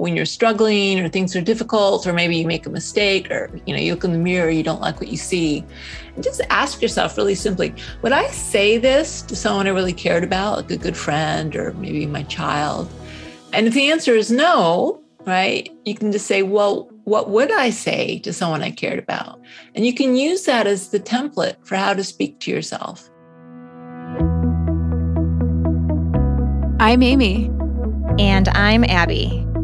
when you're struggling or things are difficult, or maybe you make a mistake, or you know, you look in the mirror, you don't like what you see. And just ask yourself really simply, would I say this to someone I really cared about, like a good friend or maybe my child? And if the answer is no, right, you can just say, well, what would I say to someone I cared about? And you can use that as the template for how to speak to yourself. I'm Amy. And I'm Abby.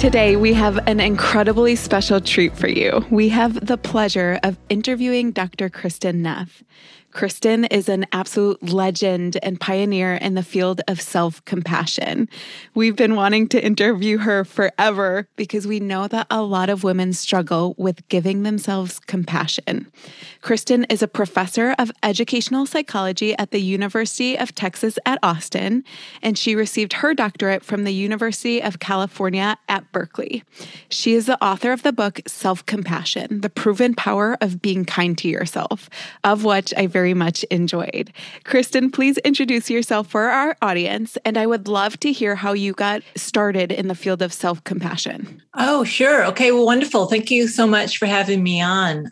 Today, we have an incredibly special treat for you. We have the pleasure of interviewing Dr. Kristin Neff. Kristin is an absolute legend and pioneer in the field of self compassion. We've been wanting to interview her forever because we know that a lot of women struggle with giving themselves compassion. Kristin is a professor of educational psychology at the University of Texas at Austin, and she received her doctorate from the University of California at Berkeley. She is the author of the book Self Compassion The Proven Power of Being Kind to Yourself, of which I very very much enjoyed. Kristin, please introduce yourself for our audience, and I would love to hear how you got started in the field of self compassion. Oh, sure. Okay, well, wonderful. Thank you so much for having me on.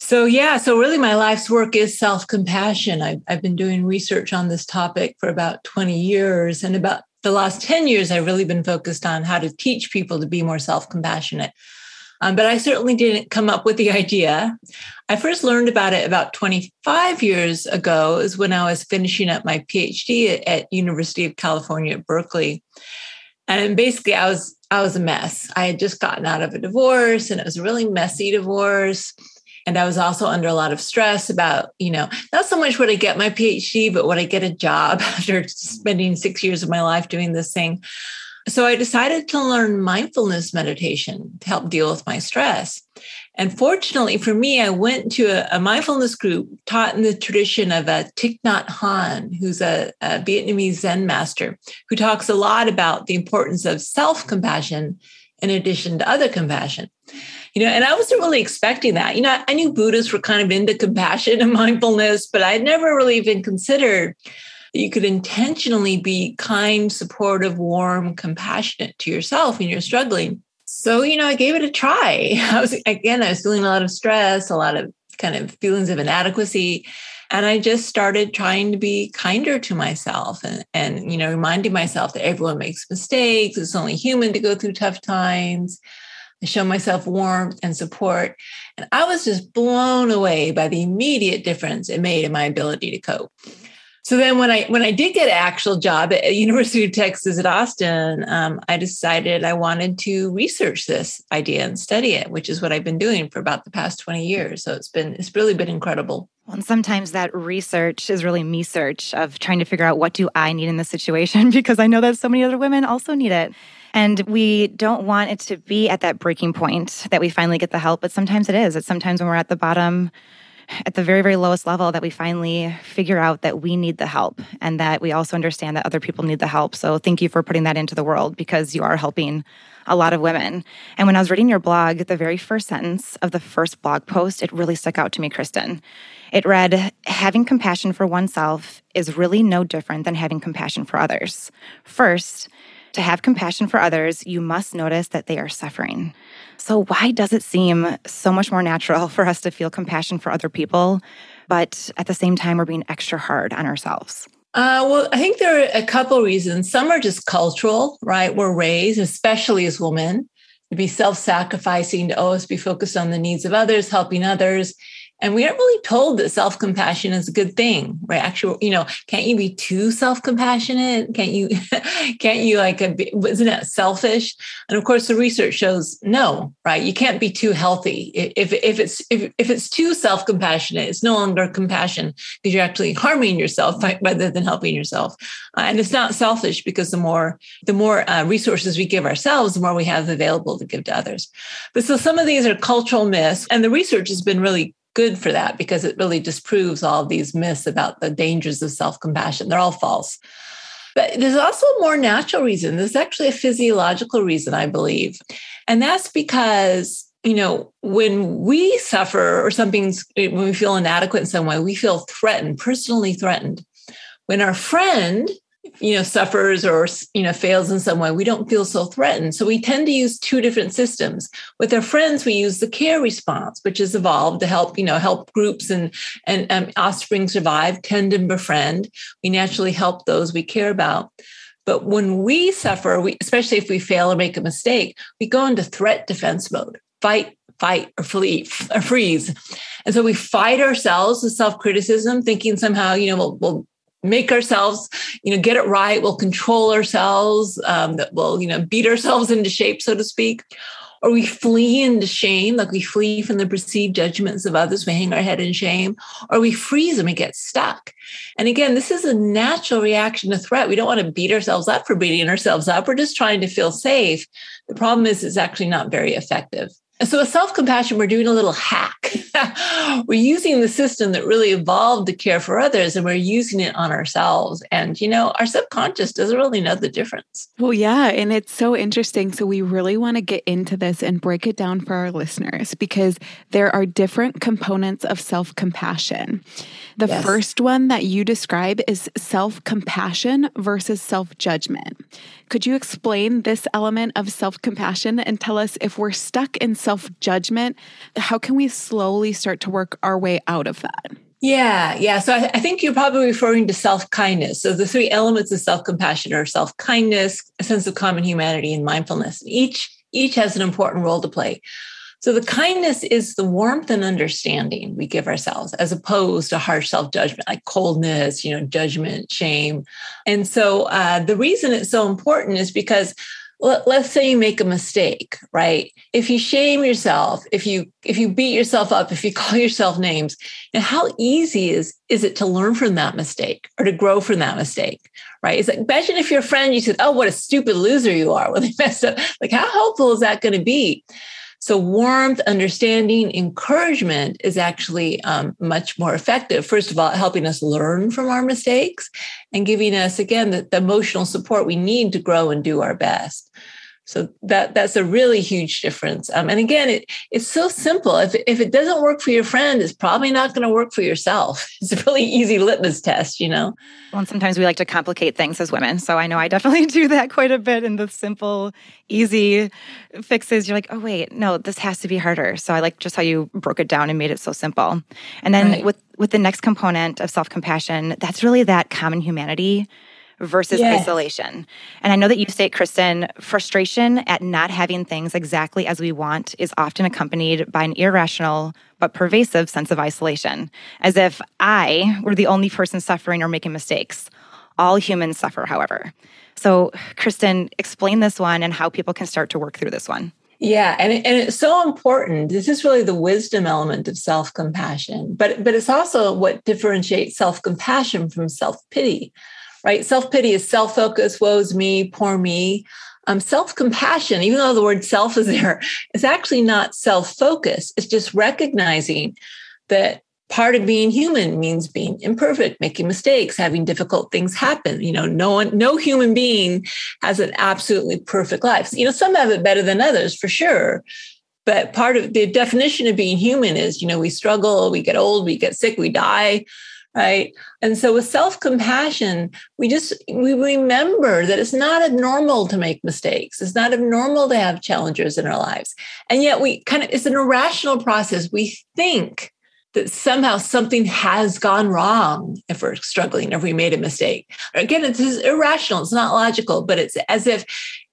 So, yeah, so really my life's work is self compassion. I've, I've been doing research on this topic for about 20 years. And about the last 10 years, I've really been focused on how to teach people to be more self compassionate. Um, but I certainly didn't come up with the idea. I first learned about it about 25 years ago is when I was finishing up my PhD at, University of California at Berkeley. And basically I was I was a mess. I had just gotten out of a divorce and it was a really messy divorce. And I was also under a lot of stress about, you know, not so much would I get my PhD, but would I get a job after spending six years of my life doing this thing? So I decided to learn mindfulness meditation to help deal with my stress. And fortunately for me, I went to a, a mindfulness group taught in the tradition of a Thich Nhat Hanh, who's a, a Vietnamese Zen master, who talks a lot about the importance of self compassion in addition to other compassion. You know, and I wasn't really expecting that. You know, I knew Buddhists were kind of into compassion and mindfulness, but I'd never really even considered that you could intentionally be kind, supportive, warm, compassionate to yourself when you're struggling. So, you know, I gave it a try. I was, again, I was feeling a lot of stress, a lot of kind of feelings of inadequacy. And I just started trying to be kinder to myself and, and, you know, reminding myself that everyone makes mistakes. It's only human to go through tough times. I show myself warmth and support. And I was just blown away by the immediate difference it made in my ability to cope. So then when I when I did get an actual job at University of Texas at Austin, um, I decided I wanted to research this idea and study it, which is what I've been doing for about the past 20 years. So it's been it's really been incredible. And sometimes that research is really me search of trying to figure out what do I need in this situation because I know that so many other women also need it. And we don't want it to be at that breaking point that we finally get the help, but sometimes it is. It's sometimes when we're at the bottom at the very, very lowest level that we finally figure out that we need the help and that we also understand that other people need the help. So thank you for putting that into the world because you are helping a lot of women. And when I was reading your blog, the very first sentence of the first blog post, it really stuck out to me, Kristin. It read, having compassion for oneself is really no different than having compassion for others. First, to have compassion for others, you must notice that they are suffering. So, why does it seem so much more natural for us to feel compassion for other people, but at the same time, we're being extra hard on ourselves? Uh, well, I think there are a couple reasons. Some are just cultural, right? We're raised, especially as women, to be self sacrificing, to always be focused on the needs of others, helping others. And we aren't really told that self compassion is a good thing, right? Actually, you know, can't you be too self compassionate? Can't you, can't you like, isn't it selfish? And of course, the research shows no, right? You can't be too healthy. If, if it's, if, if it's too self compassionate, it's no longer compassion because you're actually harming yourself rather than helping yourself. Uh, and it's not selfish because the more, the more uh, resources we give ourselves, the more we have available to give to others. But so some of these are cultural myths and the research has been really good for that because it really disproves all these myths about the dangers of self compassion. They're all false. But there's also a more natural reason. There's actually a physiological reason, I believe. And that's because, you know, when we suffer or something's, eh, when we feel inadequate in some way, we feel threatened, personally threatened. When our friend you know suffers or you know fails in some way we don't feel so threatened. So we tend to use two different systems. With our friends we use the care response which has evolved to help you know help groups and and um, offspring survive tend and befriend. We naturally help those we care about. But when we suffer we especially if we fail or make a mistake we go into threat defense mode fight fight or flee or freeze. And so we fight ourselves with self-criticism thinking somehow you know we'll, we'll make ourselves you know get it right. We'll control ourselves um, that we'll you know beat ourselves into shape so to speak. Or we flee into shame like we flee from the perceived judgments of others. We hang our head in shame. Or we freeze and we get stuck. And again this is a natural reaction to threat. We don't want to beat ourselves up for beating ourselves up. We're just trying to feel safe. The problem is it's actually not very effective so with self-compassion, we're doing a little hack. we're using the system that really evolved to care for others and we're using it on ourselves. And, you know, our subconscious doesn't really know the difference. Well, yeah. And it's so interesting. So we really want to get into this and break it down for our listeners because there are different components of self-compassion. The yes. first one that you describe is self-compassion versus self-judgment. Could you explain this element of self compassion and tell us if we're stuck in self judgment, how can we slowly start to work our way out of that? Yeah, yeah. So I, I, think you're probably referring to self kindness. So the three elements of self compassion are self kindness, a sense of common humanity, and mindfulness. Each each has an important role to play. So the kindness is the warmth and understanding we give ourselves as opposed to harsh self-judgment like coldness, you know, judgment, shame. And so uh, the reason it's so important is because let, us say you make a mistake right? If you shame yourself if you if you beat yourself up if you call yourself names and how easy is is it to learn from that mistake or to grow from that mistake right? It's like imagine if your friend you said oh what a stupid loser you are when they messed up. Like how helpful is that going to be so, warmth, understanding, encouragement is actually um, much more effective. First of all, helping us learn from our mistakes and giving us, again, the, the emotional support we need to grow and do our best. So that that's a really huge difference. Um, and again, it, it's so simple. If, if it doesn't work for your friend, it's probably not going to work for yourself. It's a really easy litmus test, you know? Well, and sometimes we like to complicate things as women. So I know I definitely do that quite a bit in the simple, easy fixes. You're like, oh, wait, no, this has to be harder. So I like just how you broke it down and made it so simple. And then right. with, with the next component of self compassion, that's really that common humanity versus yes. isolation. And I know that you state, Kristin, frustration at not having things exactly as we want is often accompanied by an irrational but pervasive sense of isolation, as if I were the only person suffering or making mistakes. All humans suffer, however. So, Kristin, explain this one and how people can start to work through this one. Yeah, and, and it's so important. This is really the wisdom element of self-compassion, but but it's also what differentiates self-compassion from self-pity right? Self pity is self focus, woe's me, poor me. Um, self compassion, even though the word self is there, is actually not self focus. It's just recognizing that part of being human means being imperfect making mistakes having difficult things happen you know no one no human being has an absolutely perfect life you know some have it better than others for sure but part of the definition of being human is you know we struggle we get old we get sick we die right? And so with self-compassion we just we remember that it's not abnormal to make mistakes. It's not abnormal to have challenges in our lives. And yet we kind of it's an irrational process. We think that somehow something has gone wrong if we're struggling, if we made a mistake. Again, it's irrational, it's not logical, but it's as if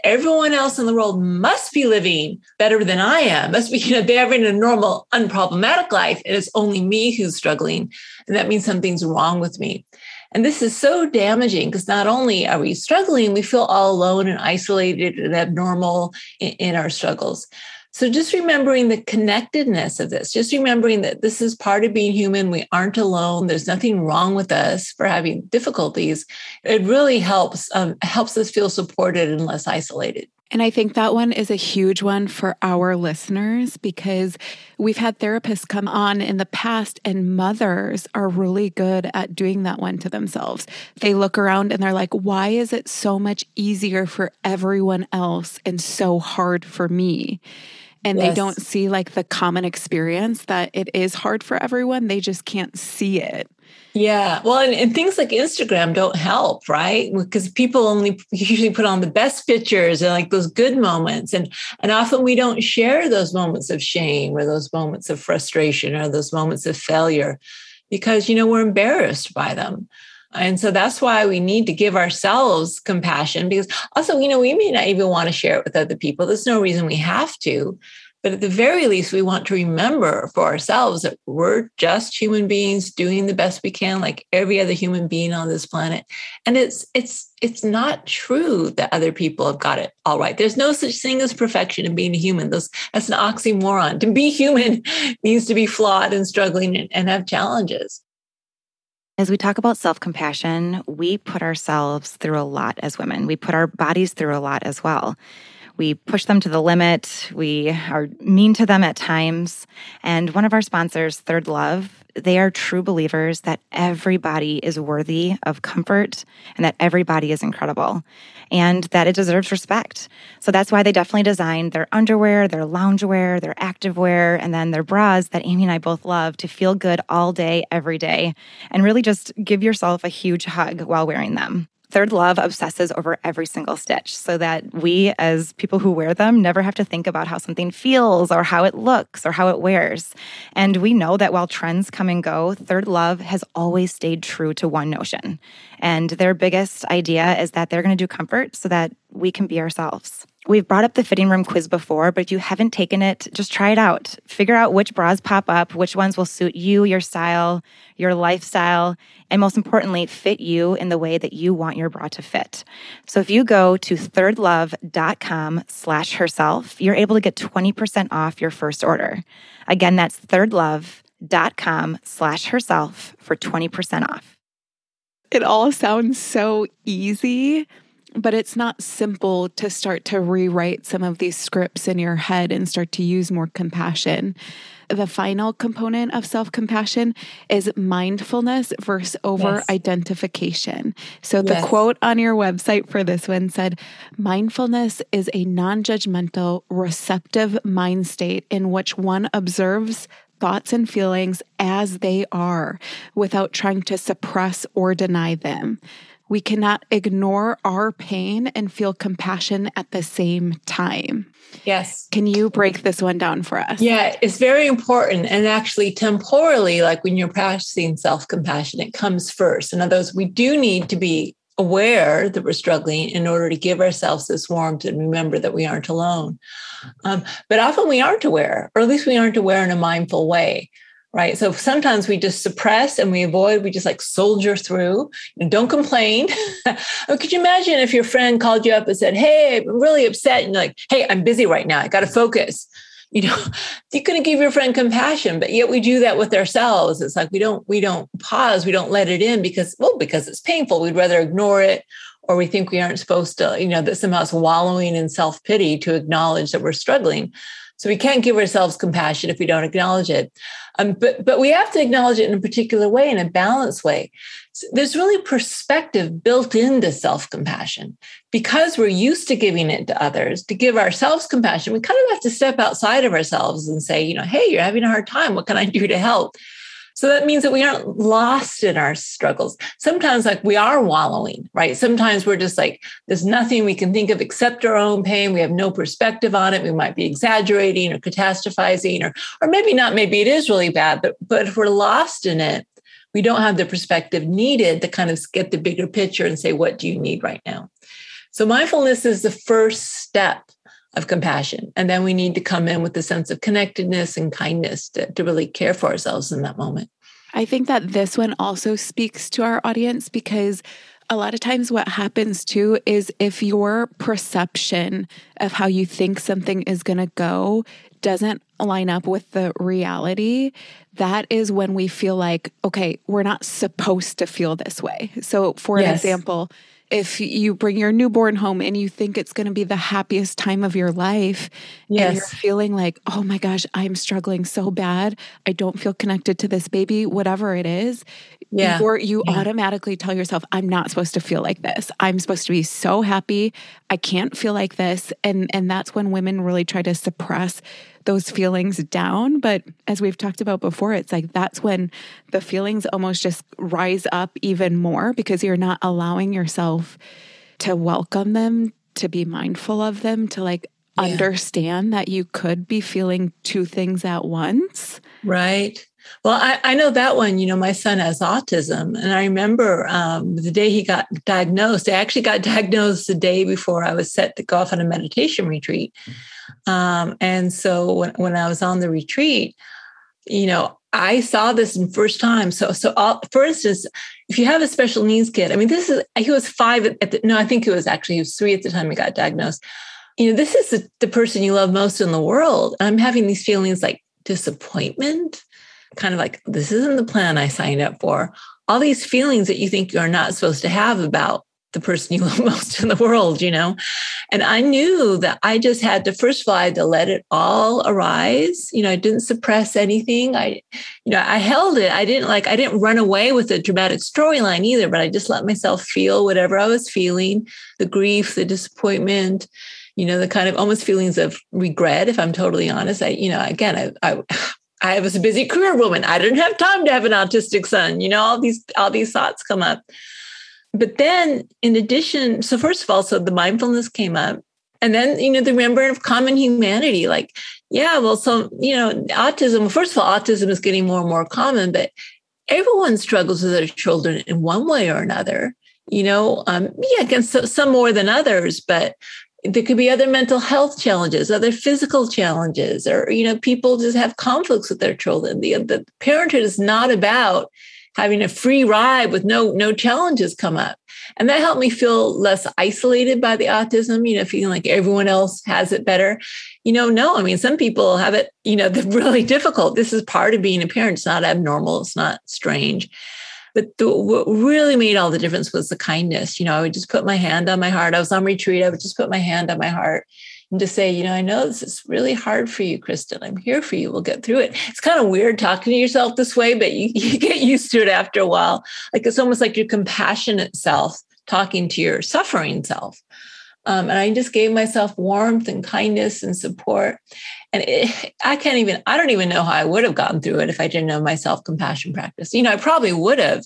everyone else in the world must be living better than I am, must be, you know, they're having a normal, unproblematic life, and it's only me who's struggling. And that means something's wrong with me. And this is so damaging because not only are we struggling, we feel all alone and isolated and abnormal in, in our struggles. So just remembering the connectedness of this, just remembering that this is part of being human. We aren't alone. There's nothing wrong with us for having difficulties. It really helps um, helps us feel supported and less isolated. And I think that one is a huge one for our listeners because we've had therapists come on in the past, and mothers are really good at doing that one to themselves. They look around and they're like, why is it so much easier for everyone else and so hard for me? And yes. they don't see like the common experience that it is hard for everyone. They just can't see it. Yeah. Well, and, and, things like Instagram don't help, right? Because people only usually put on the best pictures and like those good moments. And and often we don't share those moments of shame or those moments of frustration or those moments of failure because you know we're embarrassed by them. And so that's why we need to give ourselves compassion because also, you know, we may not even want to share it with other people. There's no reason we have to. But at the very least, we want to remember for ourselves that we're just human beings doing the best we can, like every other human being on this planet. And it's it's it's not true that other people have got it all right. There's no such thing as perfection in being a human. Those, that's an oxymoron. To be human means to be flawed and struggling and, and have challenges. As we talk about self compassion, we put ourselves through a lot as women. We put our bodies through a lot as well. We push them to the limit. We are mean to them at times. And one of our sponsors, ThirdLove, they are true believers that everybody is worthy of comfort and that everybody is incredible and that it deserves respect. So that's why they definitely designed their underwear, their loungewear, their activewear, and then their bras that Amy and I both love to feel good all day, every day, and really just give yourself a huge hug while wearing them. ThirdLove obsesses over every single stitch so that we, as people who wear them, never have to think about how something feels or how it looks or how it wears. And we know that while trends come and go, ThirdLove has always stayed true to one notion. And their biggest idea is that they're going to do comfort so that we can be ourselves. We've brought up the fitting room quiz before, but if you haven't taken it, just try it out. Figure out which bras pop up, which ones will suit you, your style, your lifestyle, and most importantly, fit you in the way that you want your bra to fit. So if you go to thirdlove.com slash herself, you're able to get 20% off your first order. Again, that's thirdlove.com slash herself for 20% off. It all sounds so easy but it's not simple to start to rewrite some of these scripts in your head and start to use more compassion. The final component of self compassion is mindfulness versus over identification. So, the yes. quote on your website for this one said mindfulness is a non judgmental, receptive mind state in which one observes thoughts and feelings as they are without trying to suppress or deny them. We cannot ignore our pain and feel compassion at the same time. Yes. Can you break this one down for us? Yeah, it's very important. And actually, temporally, like when you're practicing self compassion, it comes first. In other words, we do need to be aware that we're struggling in order to give ourselves this warmth and remember that we aren't alone. Um, but often we aren't aware, or at least we aren't aware in a mindful way right? So sometimes we just suppress and we avoid, we just like soldier through and don't complain. Oh, could you imagine if your friend called you up and said, Hey, I'm really upset? And like, Hey, I'm busy right now. I got to focus. You know, you couldn't give your friend compassion, but yet we do that with ourselves. It's like we don't, we don't pause, we don't let it in because, well, because it's painful. We'd rather ignore it or we think we aren't supposed to, you know, that somehow it's wallowing in self-pity to acknowledge that we're struggling. So we can't give ourselves compassion if we don't acknowledge it. Um, but but we have to acknowledge it in a particular way, in a balanced way. So there's really perspective built into self-compassion because we're used to giving it to others. To give ourselves compassion, we kind of have to step outside of ourselves and say, you know, hey, you're having a hard time. What can I do to help? So that means that we aren't lost in our struggles. Sometimes, like we are wallowing, right? Sometimes we're just like, there's nothing we can think of except our own pain. We have no perspective on it. We might be exaggerating or catastrophizing, or, or maybe not. Maybe it is really bad, but, but if we're lost in it, we don't have the perspective needed to kind of get the bigger picture and say, what do you need right now? So mindfulness is the first step of compassion. And then we need to come in with a sense of connectedness and kindness to, to really care for ourselves in that moment. I think that this one also speaks to our audience because a lot of times what happens too is if your perception of how you think something is going to go doesn't line up with the reality, that is when we feel like, okay, we're not supposed to feel this way. So, for yes. example, if you bring your newborn home and you think it's going to be the happiest time of your life yes. and you're feeling like oh my gosh i'm struggling so bad i don't feel connected to this baby whatever it is yeah. Or you yeah. automatically tell yourself, I'm not supposed to feel like this. I'm supposed to be so happy. I can't feel like this. And and that's when women really try to suppress those feelings down. But as we've talked about before, it's like that's when the feelings almost just rise up even more because you're not allowing yourself to welcome them, to be mindful of them, to like yeah. understand that you could be feeling two things at once. Right. Well, I, I know that one. You know, my son has autism. And I remember um, the day he got diagnosed, I actually got diagnosed the day before I was set to go off on a meditation retreat. Um, and so when, when I was on the retreat, you know, I saw this in first time. So, so all, for instance, if you have a special needs kid, I mean, this is, he was five at the, no, I think it was actually, he was three at the time he got diagnosed. You know, this is the, the person you love most in the world. and I'm having these feelings like disappointment, kind of like, this isn't the plan I signed up for. All these feelings that you think you're not supposed to have about the person you love most in the world, you know? And I knew that I just had to, first of all, I had to let it all arise. You know, I didn't suppress anything. I, you know, I held it. I didn't like, I didn't run away with a dramatic storyline either, but I just let myself feel whatever I was feeling the grief, the disappointment, you know, the kind of almost feelings of regret, if I'm totally honest. I, you know, again, I, I I was a busy career woman. I didn't have time to have an autistic son. You know, all these all these thoughts come up. But then, in addition, so first of all, so the mindfulness came up, and then you know the remembrance of common humanity. Like, yeah, well, so you know, autism. First of all, autism is getting more and more common, but everyone struggles with their children in one way or another. You know, um, yeah, against some more than others, but there could be other mental health challenges, other physical challenges, or you know, people just have conflicts with their children. The, the parenthood is not about having a free ride with no no challenges come up, and that helped me feel less isolated by the autism. You know, feeling like everyone else has it better. You know, no, I mean, some people have it. You know, really difficult. This is part of being a parent. It's not abnormal. It's not strange. But the, what really made all the difference was the kindness. You know, I would just put my hand on my heart. I was on retreat. I would just put my hand on my heart and to say, you know, I know this is really hard for you, Kristin. I'm here for you. We'll get through it. It's kind of weird talking to yourself this way, but you, you get used to it after a while. Like it's almost like your compassionate self talking to your suffering self. Um, and I just gave myself warmth and kindness and support. And it, I can't even, I don't even know how I would have gotten through it if I didn't know my self compassion practice. You know, I probably would have,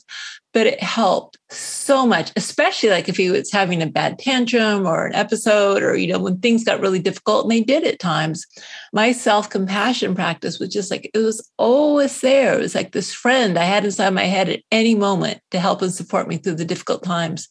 but it helped so much, especially like if he was having a bad tantrum or an episode or, you know, when things got really difficult and they did at times. My self compassion practice was just like, it was always there. It was like this friend I had inside my head at any moment to help and support me through the difficult times.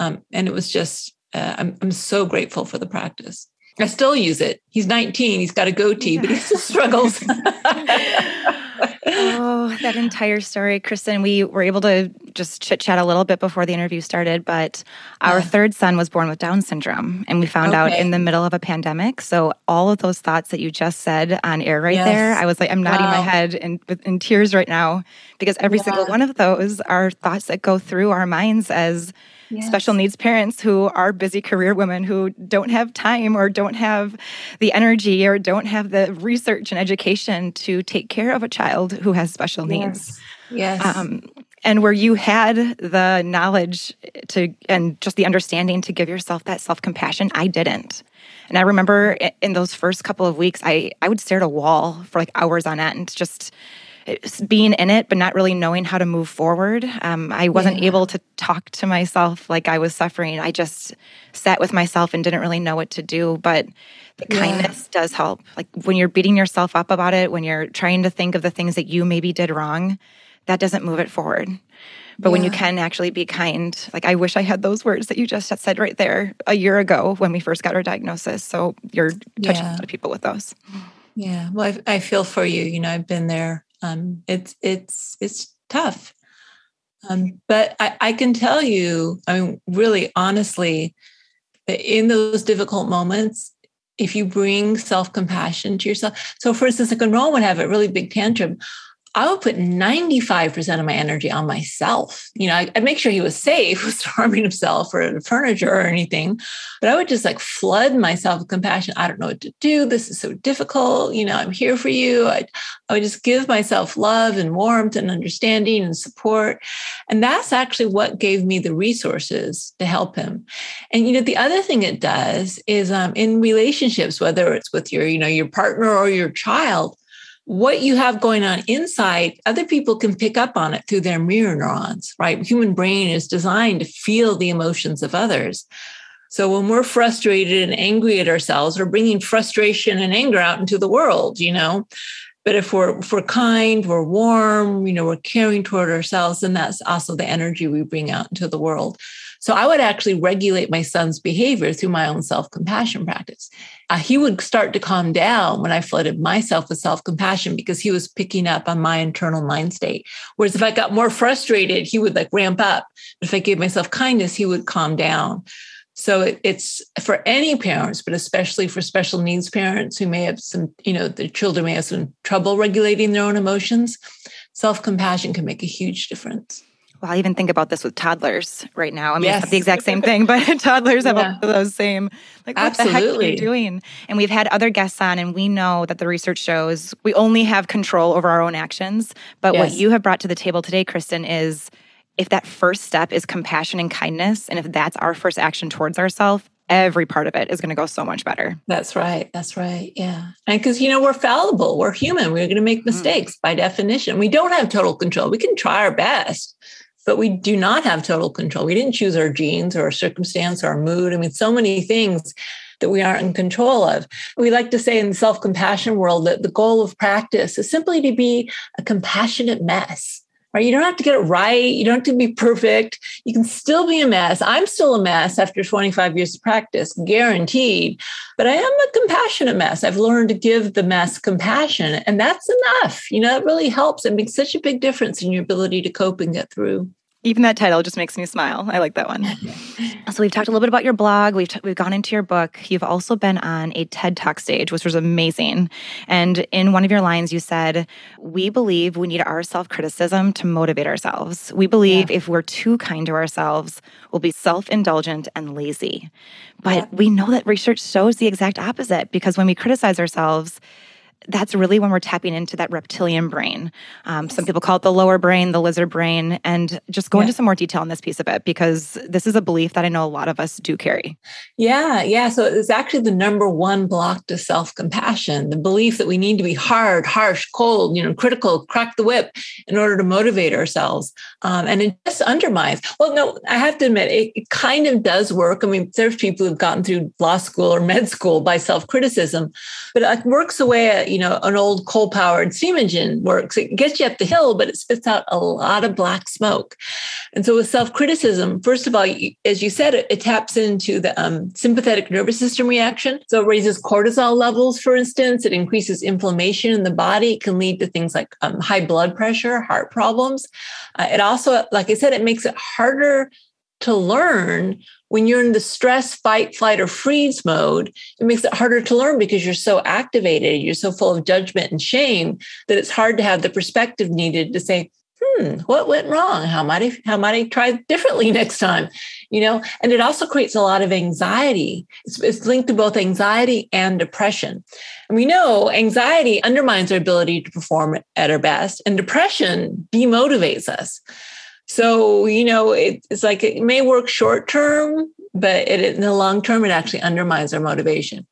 Um, and it was just, uh, I'm, I'm so grateful for the practice. I still use it. He's 19. He's got a goatee, yeah. but he still struggles. oh, that entire story, Kristin. We were able to just chit chat a little bit before the interview started, but our yeah. third son was born with Down syndrome, and we found okay. out in the middle of a pandemic. So all of those thoughts that you just said on air right yes. there, I was like, I'm nodding wow. my head in, in tears right now because every yeah. single one of those are thoughts that go through our minds as yes. special needs parents who are busy career women who don't have time or don't have the energy or don't have the research and education to take care of a child who has special needs. Yes. yes. Um, and where you had the knowledge to and just the understanding to give yourself that self compassion, I didn't. And I remember in those first couple of weeks, I I would stare at a wall for like hours on end, just being in it, but not really knowing how to move forward. Um, I wasn't yeah. able to talk to myself like I was suffering. I just sat with myself and didn't really know what to do. But the yeah. kindness does help. Like when you're beating yourself up about it, when you're trying to think of the things that you maybe did wrong, that doesn't move it forward. But yeah. when you can actually be kind, like I wish I had those words that you just said right there a year ago when we first got our diagnosis. So you're touching a lot of people with those. Yeah. Well, I, I, feel for you. You know, I've been there. Um, it's it's it's tough. Um, but I, I can tell you, I mean, really honestly, in those difficult moments, if you bring self compassion to yourself. So, for instance, like when Rowan would have a really big tantrum, I would put 95% of my energy on myself. You know, I, would make sure he was safe, was harming himself or furniture or anything. But I would just like flood myself with compassion. I don't know what to do. This is so difficult. You know, I'm here for you. I, I would just give myself love and warmth and understanding and support. And that's actually what gave me the resources to help him. And, you know, the other thing it does is um, in relationships, whether it's with your, you know, your partner or your child, what you have going on inside, other people can pick up on it through their mirror neurons, right? Human brain is designed to feel the emotions of others. So when we're frustrated and angry at ourselves, we're bringing frustration and anger out into the world, you know. But if we're if we're kind, we're warm, you know, we're caring toward ourselves, then that's also the energy we bring out into the world. So I would actually regulate my son's behavior through my own self compassion practice. Uh, he would start to calm down when I flooded myself with self compassion because he was picking up on my internal mind state. Whereas if I got more frustrated, he would like ramp up. But if I gave myself kindness, he would calm down. So it, it's for any parents, but especially for special needs parents who may have some, you know, their children may have some trouble regulating their own emotions. Self compassion can make a huge difference. Well, I even think about this with toddlers right now. I mean, yes. it's not the exact same thing, but toddlers have yeah. all those same, like, what Absolutely. the heck are you doing? And we've had other guests on, and we know that the research shows we only have control over our own actions. But yes. what you have brought to the table today, Kristin, is if that first step is compassion and kindness, and if that's our first action towards ourselves, every part of it is going to go so much better. That's right. That's right. Yeah. And because, you know, we're fallible, we're human, we're going to make mm-hmm. mistakes mm. by definition. We don't have total control. We can try our best but we do not have total control. We didn't choose our genes or our circumstance or our mood. I mean, so many things that we aren't in control of. We like to say in the self compassion world that the goal of practice is simply to be a compassionate mess. Right? You don't have to get it right. You don't have to be perfect. You can still be a mess. I'm still a mess after 25 years of practice, guaranteed. But I am a compassionate mess. I've learned to give the mess compassion, and that's enough. You know, it really helps. It makes such a big difference in your ability to cope and get through. Even that title just makes me smile. I like that one. so we've talked a little bit about your blog. We've t- we've gone into your book. You've also been on a TED Talk stage, which was amazing. And in one of your lines, you said, "We believe we need our self criticism to motivate ourselves. We believe yeah. if we're too kind to ourselves, we'll be self indulgent and lazy." But yeah. we know that research shows the exact opposite because when we criticize ourselves that's really when we're tapping into that reptilian brain. Um, some people call it the lower brain, the lizard brain, and just go yeah. into some more detail on this piece of it because this is a belief that I know a lot of us do carry. Yeah, yeah. So it's actually the number one block to self compassion the belief that we need to be hard, harsh, cold, you know, critical, crack the whip in order to motivate ourselves. Um, and it just undermines. Well, no, I have to admit, it, it kind of does work. I mean, there's people who've gotten through law school or med school by self criticism, but it works away at, you know, an old coal powered steam engine works. It gets you up the hill, but it spits out a lot of black smoke. And so with self criticism, first of all, as you said, it, it taps into the um, sympathetic nervous system reaction. So it raises cortisol levels, for instance. It increases inflammation in the body. It can lead to things like um, high blood pressure, heart problems. Uh, it also, like I said, it makes it harder to learn when you're in the stress, fight, flight, or freeze mode, it makes it harder to learn because you're so activated, you're so full of judgment and shame that it's hard to have the perspective needed to say, hmm, what went wrong? How might I, how might I try differently next time? You know, and it also creates a lot of anxiety. It's, it's linked to both anxiety and depression. And we know anxiety undermines our ability to perform at our best, and depression demotivates us. So, you know, it, it's like it may work short term, but it, in the long term, it actually undermines our motivation.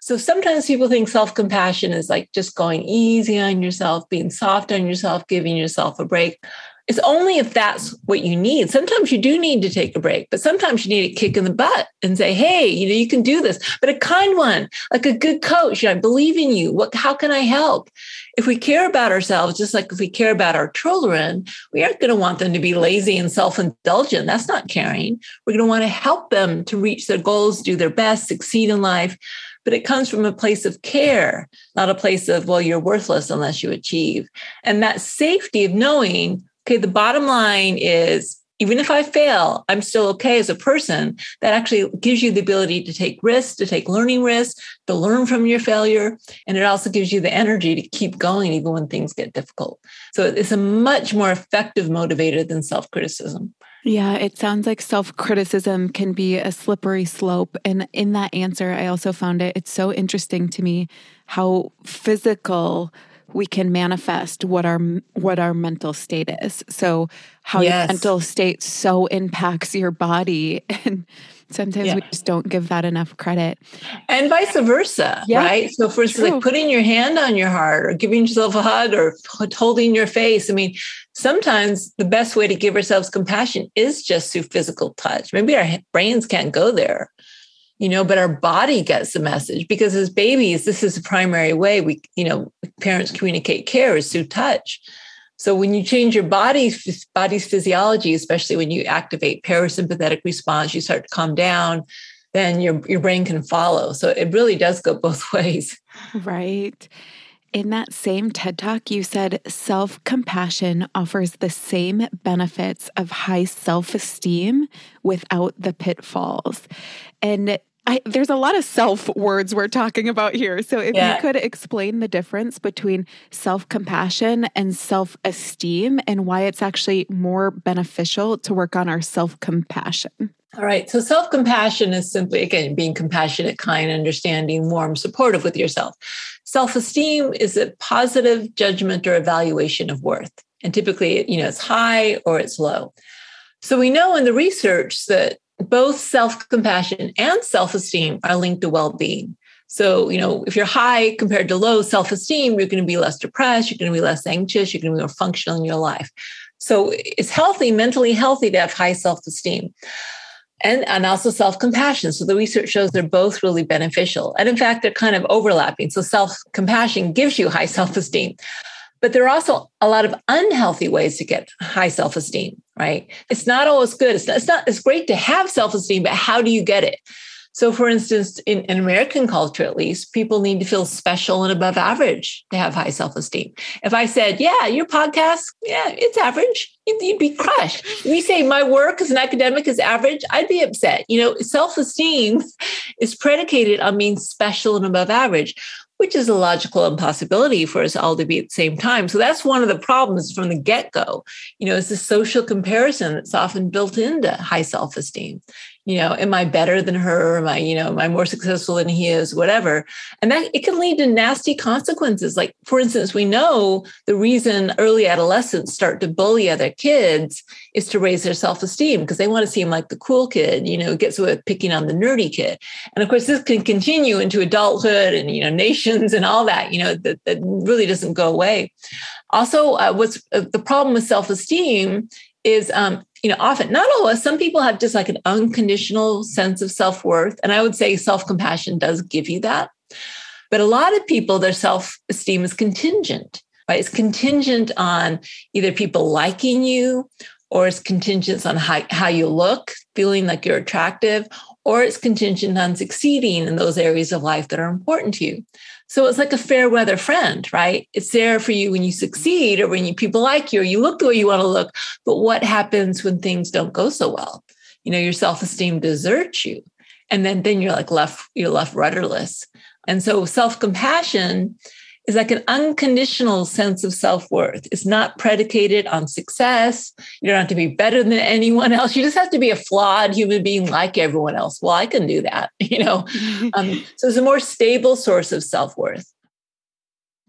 So sometimes people think self compassion is like just going easy on yourself, being soft on yourself, giving yourself a break. It's only if that's what you need. Sometimes you do need to take a break, but sometimes you need a kick in the butt and say, "Hey, you know, you can do this." But a kind one, like a good coach, you know, I believe in you. What? How can I help? If we care about ourselves, just like if we care about our children, we aren't going to want them to be lazy and self-indulgent. That's not caring. We're going to want to help them to reach their goals, do their best, succeed in life but it comes from a place of care, not a place of, well, you're worthless unless you achieve. And that safety of knowing okay, the bottom line is even if I fail, I'm still okay as a person. That actually gives you the ability to take risks, to take learning risks, to learn from your failure. And it also gives you the energy to keep going even when things get difficult. So it's a much more effective motivator than self criticism. Yeah, it sounds like self criticism can be a slippery slope. And in that answer, I also found it, it's so interesting to me how physical we can manifest what our what our mental state is. So how yes. your mental state so impacts your body and sometimes yeah. we just don't give that enough credit. And vice versa, yeah, right? So for instance, like putting your hand on your heart or giving yourself a hug or holding your face. I mean, sometimes the best way to give ourselves compassion is just through physical touch. Maybe our brains can't go there you know but our body gets the message because as babies this is the primary way we you know parents communicate care is through touch. So when you change your body's body's physiology especially when you activate parasympathetic response you start to calm down then your your brain can follow. So it really does go both ways. Right. In that same TED Talk, you said self compassion offers the same benefits of high self esteem without the pitfalls. And I, there's a lot of self words we're talking about here. So, if yeah. you could explain the difference between self compassion and self esteem and why it's actually more beneficial to work on our self compassion. All right. So, self compassion is simply, again, being compassionate, kind, understanding, warm, supportive with yourself. Self esteem is a positive judgment or evaluation of worth. And typically, you know, it's high or it's low. So, we know in the research that both self compassion and self esteem are linked to well being. So, you know, if you're high compared to low self esteem, you're going to be less depressed, you're going to be less anxious, you're going to be more functional in your life. So, it's healthy, mentally healthy to have high self esteem. And, and also self compassion. So the research shows they're both really beneficial. And in fact, they're kind of overlapping. So self compassion gives you high self esteem. But there are also a lot of unhealthy ways to get high self esteem, right? It's not always good. It's not, it's not, it's great to have self esteem, but how do you get it? So, for instance, in, in, American culture, at least, people need to feel special and above average to have high self esteem. If I said, Yeah, your podcast, yeah, it's average, you'd, you'd be crushed. You say my work as an academic is average, I'd be upset. You know, self esteem is predicated on being special and above average which is a logical impossibility for us all to be at the same time. So that's one of the problems from the get go. You know, it's the social comparison that's often built into high self esteem you know am i better than her? Am i you know am i more successful than he is? Whatever. And that it can lead to nasty consequences. Like for instance we know the reason early adolescents start to bully other kids is to raise their self-esteem because they want to seem like the cool kid you know gets with picking on the nerdy kid. And of course this can continue into adulthood and you know nations and all that you know that, that really doesn't go away. Also uh, what's uh, the problem with self-esteem is um, you know, often, not always, some people have just like an unconditional sense of self worth. And I would say self compassion does give you that. But a lot of people, their self esteem is contingent, right? It's contingent on either people liking you or it's contingent on how, how you look, feeling like you're attractive, or it's contingent on succeeding in those areas of life that are important to you. So it's like a fair weather friend, right? It's there for you when you succeed or when you, people like you or you look the way you want to look. But what happens when things don't go so well? You know, your self-esteem deserts you. And then, then you're like left, you're left rudderless. And so self-compassion is like an unconditional sense of self-worth. It's not predicated on success. You don't have to be better than anyone else. You just have to be a flawed human being like everyone else. Well, I can do that, you know. um, so it's a more stable source of self-worth.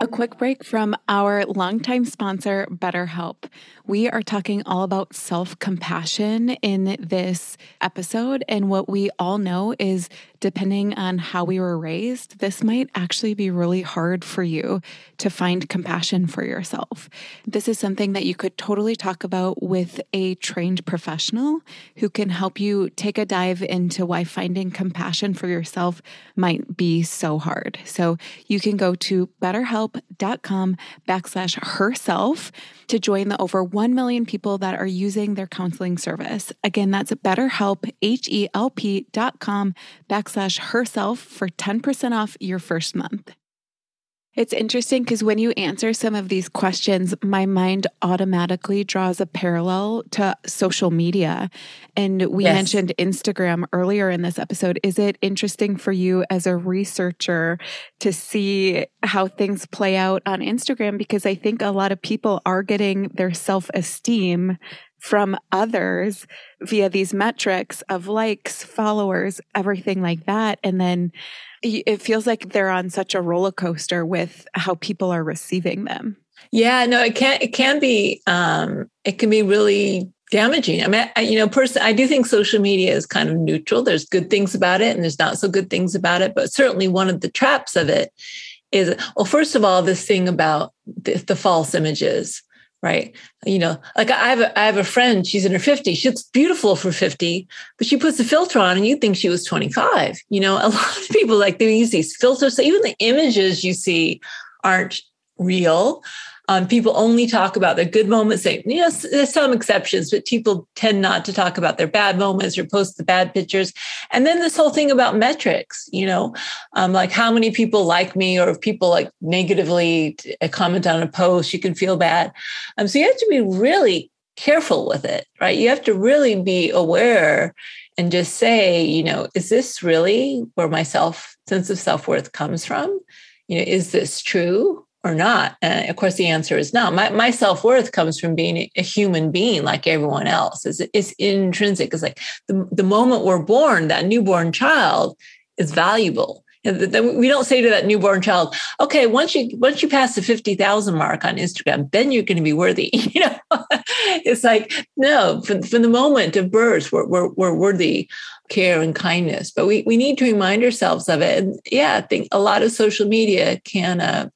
A quick break from our longtime sponsor, BetterHelp. We are talking all about self compassion in this episode. And what we all know is depending on how we were raised, this might actually be really hard for you to find compassion for yourself. This is something that you could totally talk about with a trained professional who can help you take a dive into why finding compassion for yourself might be so hard. So you can go to betterhelp.com backslash herself to join the over 1 million people that are using their counseling service. Again, that's betterhelp, H-E-L-P dot com backslash herself for 10% off your first month. It's interesting because when you answer some of these questions, my mind automatically draws a parallel to social media. And we yes. mentioned Instagram earlier in this episode. Is it interesting for you as a researcher to see how things play out on Instagram? Because I think a lot of people are getting their self esteem from others via these metrics of likes, followers, everything like that. And then it feels like they're on such a roller coaster with how people are receiving them. Yeah, no, it can it can be um it can be really damaging. I mean, I, you know, person, I do think social media is kind of neutral. There's good things about it, and there's not so good things about it. But certainly, one of the traps of it is, well, first of all, this thing about the, the false images right? You know, like I have a, I have a friend, she's in her 50s. She looks beautiful for 50, but she puts a filter on and you think she was 25. You know, a lot of people like they use these filters. So even the images you see aren't real. Um, people only talk about their good moments. They, yes, there's some exceptions, but people tend not to talk about their bad moments or post the bad pictures. And then this whole thing about metrics, you know, um, like how many people like me, or if people like negatively uh, comment on a post, you can feel bad. Um, so you have to be really careful with it, right? You have to really be aware and just say, you know, is this really where my self sense of self worth comes from? You know, is this true? Or not? Of course, the answer is no. My, my self worth comes from being a human being like everyone else. It's, it's intrinsic. It's like the, the moment we're born, that newborn child is valuable. We don't say to that newborn child, "Okay, once you once you pass the fifty thousand mark on Instagram, then you're going to be worthy." You know, it's like no, from, from the moment of birth, we're, we're, we're worthy care and kindness. But we we need to remind ourselves of it. And yeah, I think a lot of social media can uh,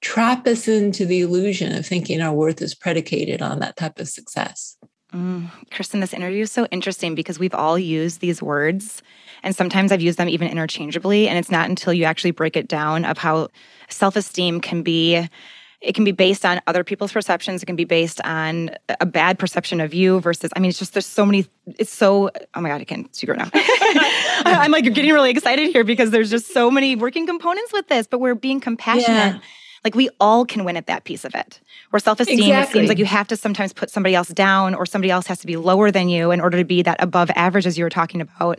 trap us into the illusion of thinking our worth is predicated on that type of success. Mm, Kristin, this interview is so interesting because we've all used these words, and sometimes I've used them even interchangeably. And it's not until you actually break it down of how self esteem can be. It can be based on other people's perceptions. It can be based on a bad perception of you versus, I mean, it's just, there's so many, it's so, oh my God, I can't right now. I'm like getting really excited here because there's just so many working components with this, but we're being compassionate. Yeah like we all can win at that piece of it. Where self esteem, exactly. it seems like you have to sometimes put somebody else down or somebody else has to be lower than you in order to be that above average, as you were talking about.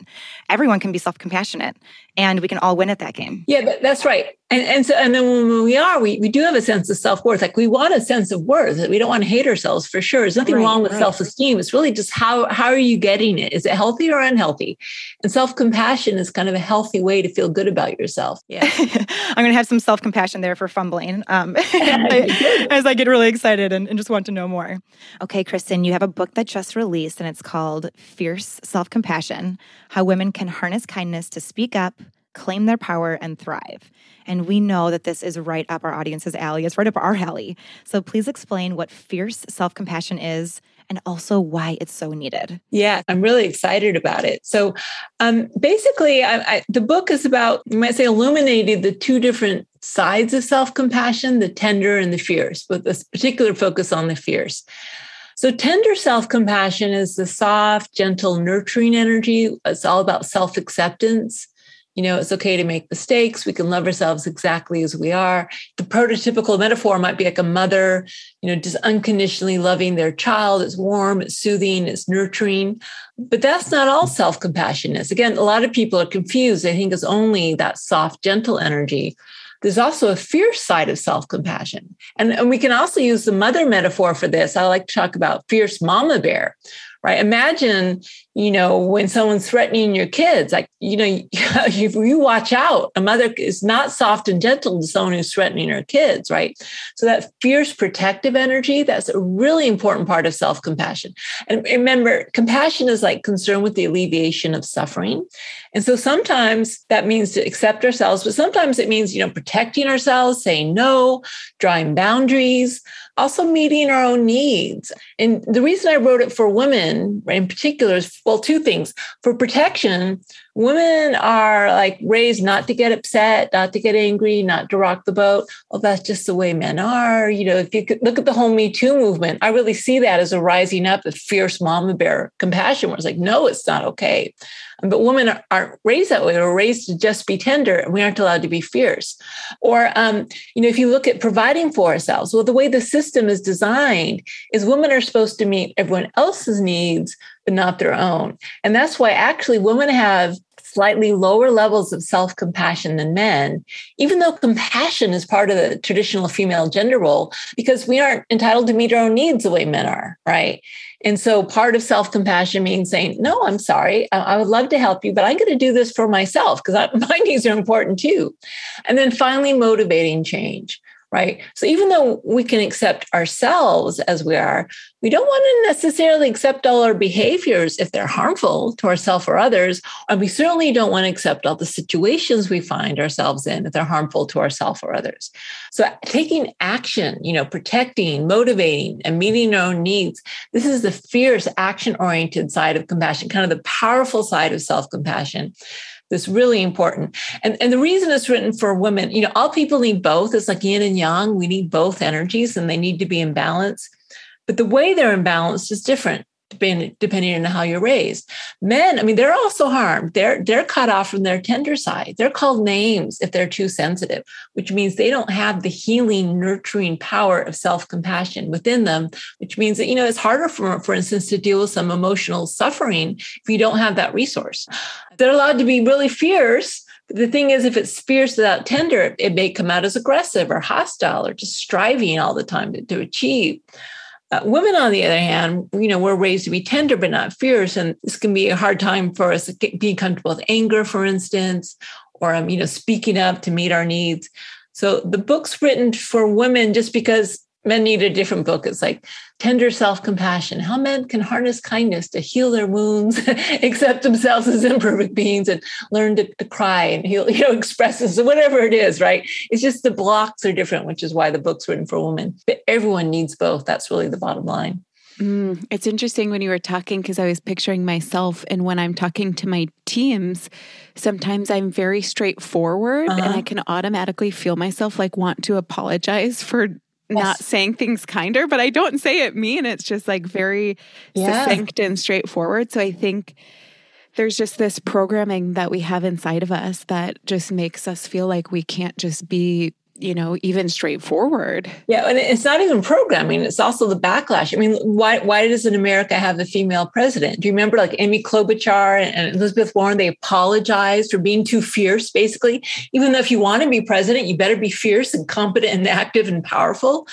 Everyone can be self compassionate and we can all win at that game. Yeah, that's right. And and so and then when we are, we, we do have a sense of self worth. Like we want a sense of worth. We don't want to hate ourselves for sure. There's nothing right, wrong with right. self esteem. It's really just how how are you getting it? Is it healthy or unhealthy? And self compassion is kind of a healthy way to feel good about yourself. Yeah, I'm going to have some self compassion there for fumbling um, as I get really excited and, and just want to know more. Okay, Kristin, you have a book that just released and it's called Fierce Self Compassion: How Women Can Harness Kindness to Speak Up claim their power, and thrive. And we know that this is right up our audience's alley. It's right up our alley. So please explain what fierce self compassion is and also why it's so needed. Yeah, I'm really excited about it. So um, basically, I, I, the book is about, you might say, illuminating the two different sides of self compassion the tender and the fierce, with this particular focus on the fierce. So, tender self compassion is the soft, gentle, nurturing energy. It's all about self acceptance you know, it's okay to make mistakes. We can love ourselves exactly as we are. The prototypical metaphor might be like a mother, you know, just unconditionally loving their child. It's warm, it's soothing, it's nurturing. But that's not all self compassion is. Again, a lot of people are confused. They think it's only that soft, gentle energy. There's also a fierce side of self compassion. And, and we can also use the mother metaphor for this. I like to talk about fierce mama bear, right? Imagine, you know, when someone's threatening your kids, like, you know, you, you watch out. A mother is not soft and gentle to someone who's threatening her kids, right? So that fierce protective energy, that's a really important part of self-compassion. And remember, compassion is like concern with the alleviation of suffering. And so sometimes that means to accept ourselves, but sometimes it means, you know, protecting ourselves, saying no, drawing boundaries, also meeting our own needs. And the reason I wrote it for women in particular is well, two things. For protection, women are like raised not to get upset, not to get angry, not to rock the boat. Well, that's just the way men are. You know, if you look at the whole Me Too movement, I really see that as a rising up of fierce mama bear compassion, where it's like, no, it's not okay. But women aren't raised that way. We're raised to just be tender, and we aren't allowed to be fierce. Or, um, you know, if you look at providing for ourselves, well, the way the system is designed is women are supposed to meet everyone else's needs, but not their own. And that's why actually women have slightly lower levels of self compassion than men, even though compassion is part of the traditional female gender role, because we aren't entitled to meet our own needs the way men are, right? And so part of self compassion means saying, No, I'm sorry. I, would love to help you, but I'm going to do this for myself because my needs are important too. And then finally, motivating change right? So even though we can accept ourselves as we are, we don't want to necessarily accept all our behaviors if they're harmful to ourselves or others. And we certainly don't want to accept all the situations we find ourselves in if they're harmful to ourselves or others. So taking action, you know, protecting, motivating, and meeting our own needs, this is the fierce, action oriented side of compassion, kind of the powerful side of self compassion that's really important. And, and the reason it's written for women, you know, all people need both. It's like yin and yang. We need both energies and they need to be in balance. But the way they're in balance is different depending, depending on how you're raised. Men, I mean, they're also harmed. They're they're cut off from their tender side. They're called names if they're too sensitive, which means they don't have the healing, nurturing power of self-compassion within them, which means that, you know, it's harder for, for instance, to deal with some emotional suffering if you don't have that resource. They're allowed to be really fierce. The thing is, if it's fierce without tender, it may come out as aggressive or hostile or just striving all the time to, to achieve. Uh, women, on the other hand, you know, we're raised to be tender but not fierce, and this can be a hard time for us being comfortable with anger, for instance, or um, you know, speaking up to meet our needs. So the book's written for women just because men need a different book. It's like tender self compassion, how men can harness kindness to heal their wounds, accept themselves as imperfect beings, and learn to, to cry and heal, you know, express expresses whatever it is, right? It's just the blocks are different, which is why the book's written for women. But everyone needs both. That's really the bottom line. Mm, it's interesting when you were talking because I was picturing myself, and when I'm talking to my teams, sometimes I'm very straightforward uh-huh. and I can automatically feel myself like want to apologize for not saying things kinder, but I don't say it mean. It's just like very yeah. succinct and straightforward. So I think there's just this programming that we have inside of us that just makes us feel like we can't just be you know even straightforward. Yeah and it's not even programming it's also the backlash. I mean why why doesn't america have a female president? Do you remember like amy klobuchar and elizabeth warren they apologized for being too fierce basically? Even though if you want to be president you better be fierce and competent and active and powerful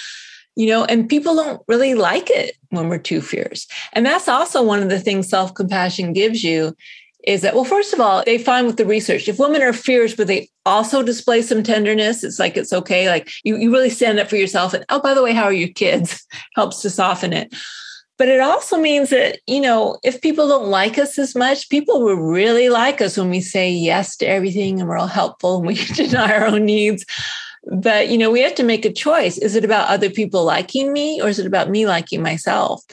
you know and people don't really like it when we're too fierce. And that's also one of the things self-compassion gives you is that well first of all they find with the research if women are fierce but they also display some tenderness it's like it's okay. Like you, you really stand up for yourself. And oh by the way how are your kids? Helps to soften it. But it also means that you know if people don't like us as much people will really like us when we say yes to everything and we're all helpful and we deny our own needs. But you know we have to make a choice. Is it about other people liking me or is it about me liking myself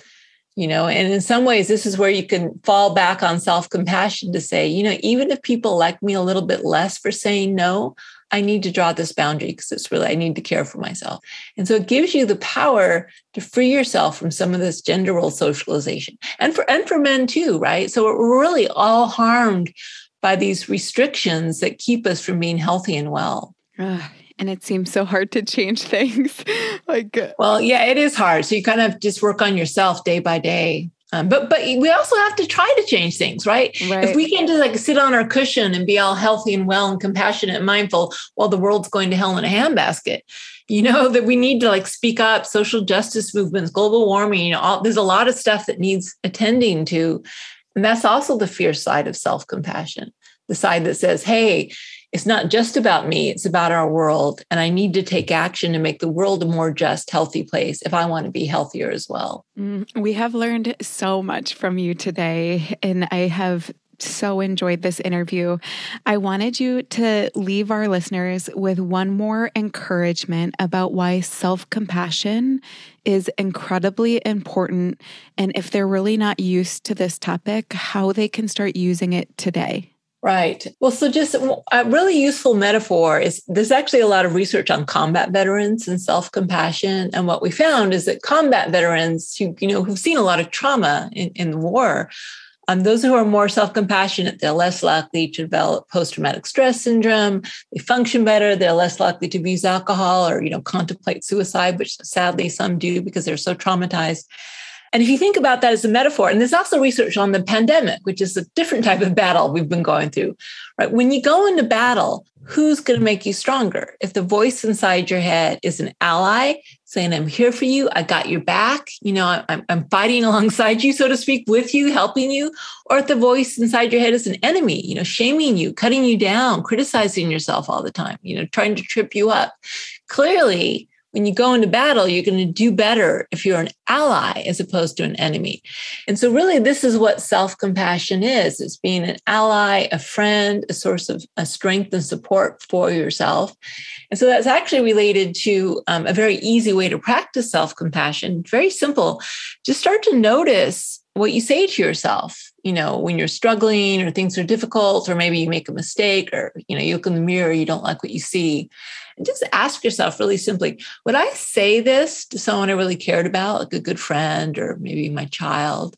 you know and in some ways this is where you can fall back on self-compassion to say you know even if people like me a little bit less for saying no i need to draw this boundary because it's really i need to care for myself. And so it gives you the power to free yourself from some of this gender role socialization and for and for men too right? So we're really all harmed by these restrictions that keep us from being healthy and well and it seems so hard to change things like uh, well yeah it is hard so you kind of just work on yourself day by day um, but but we also have to try to change things right? right if we can just like sit on our cushion and be all healthy and well and compassionate and mindful while the world's going to hell in a handbasket you know, that we need to like speak up, social justice movements, global warming, you know, all, there's a lot of stuff that needs attending to. And that's also the fierce side of self compassion, the side that says, hey, it's not just about me, it's about our world. And I need to take action to make the world a more just, healthy place if I want to be healthier as well. Mm, we have learned so much from you today. And I have so enjoyed this interview. I wanted you to leave our listeners with one more encouragement about why self compassion is incredibly important. And if they're really not used to this topic, how they can start using it today. Right. Well, so just a really useful metaphor is there's actually a lot of research on combat veterans and self-compassion. And what we found is that combat veterans who, you know, who've seen a lot of trauma in, in the war, um, those who are more self-compassionate, they're less likely to develop post-traumatic stress syndrome. They function better. They're less likely to abuse alcohol or, you know, contemplate suicide, which sadly some do because they're so traumatized. And if you think about that as a metaphor, and there's also research on the pandemic, which is a different type of battle we've been going through, right? When you go into battle, who's going to make you stronger? If the voice inside your head is an ally saying, I'm here for you, I got your back, you know, I'm, I'm fighting alongside you, so to speak, with you, helping you, or if the voice inside your head is an enemy, you know, shaming you, cutting you down, criticizing yourself all the time, you know, trying to trip you up. Clearly, when you go into battle, you're going to do better if you're an ally as opposed to an enemy. And so, really, this is what self compassion is it's being an ally, a friend, a source of a strength and support for yourself. And so, that's actually related to um, a very easy way to practice self compassion. Very simple. Just start to notice what you say to yourself you know when you're struggling or things are difficult or maybe you make a mistake or you know you look in the mirror you don't like what you see. And just ask yourself really simply would i say this to someone i really cared about like a good friend or maybe my child?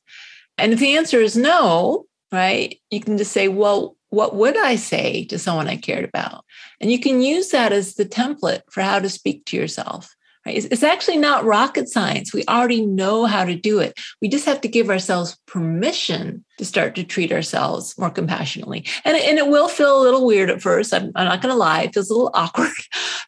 And if the answer is no right you can just say well what would i say to someone i cared about? And you can use that as the template for how to speak to yourself it's actually not rocket science. We already know how to do it. We just have to give ourselves permission to start to treat ourselves more compassionately. And, and it will feel a little weird at first. I'm, I'm not going to lie. It feels a little awkward,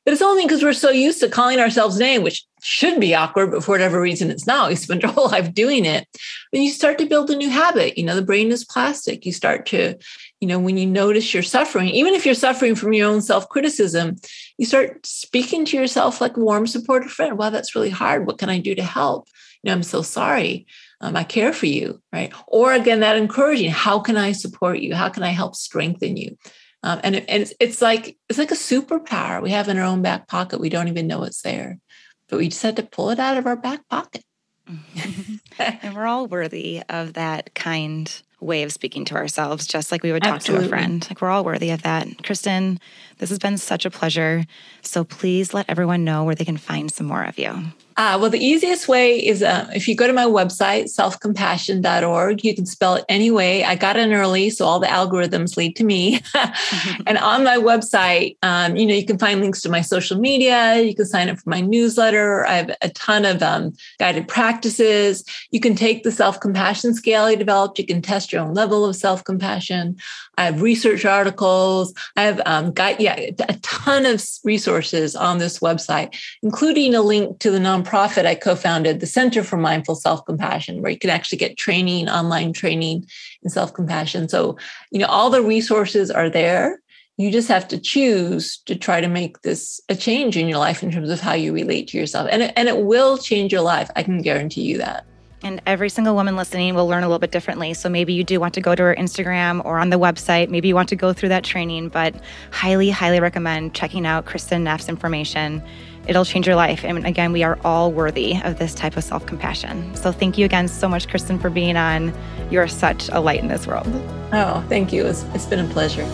but it's only because we're so used to calling ourselves name, which should be awkward, but for whatever reason, it's not. We spend our whole life doing it. When you start to build a new habit. You know, the brain is plastic. You start to, you know, when you notice you're suffering, even if you're suffering from your own self criticism, you start speaking to yourself like a warm, supportive friend. Wow, that's really hard. What can I do to help? You know, I'm so sorry. Um, I care for you, right? Or again, that encouraging. How can I support you? How can I help strengthen you? Um, and, and it's, it's like it's like a superpower we have in our own back pocket. We don't even know it's there, but we just had to pull it out of our back pocket. and we're all worthy of that kind way of speaking to ourselves, just like we would talk Absolutely. to a friend. Like we're all worthy of that. Kristin, this has been such a pleasure. So please let everyone know where they can find some more of you. Uh, well, the easiest way is uh, if you go to my website, selfcompassion.org, you can spell it any way. I got in early, so all the algorithms lead to me. and on my website, um, you know, you can find links to my social media. You can sign up for my newsletter. I have a ton of um, guided practices. You can take the self compassion scale I developed. You can test your own level of self compassion. I have research articles. I have um, got yeah a ton of resources on this website, including a link to the nonprofit I co-founded, the Center for Mindful Self-Compassion, where you can actually get training, online training in self-compassion. So you know all the resources are there. You just have to choose to try to make this a change in your life in terms of how you relate to yourself, and it, and it will change your life. I can guarantee you that. And every single woman listening will learn a little bit differently. So maybe you do want to go to her Instagram or on the website. Maybe you want to go through that training, but highly, highly recommend checking out Kristin Neff's information. It'll change your life. And again, we are all worthy of this type of self compassion. So thank you again so much, Kristin, for being on. You are such a light in this world. Oh, thank you. it's, it's been a pleasure.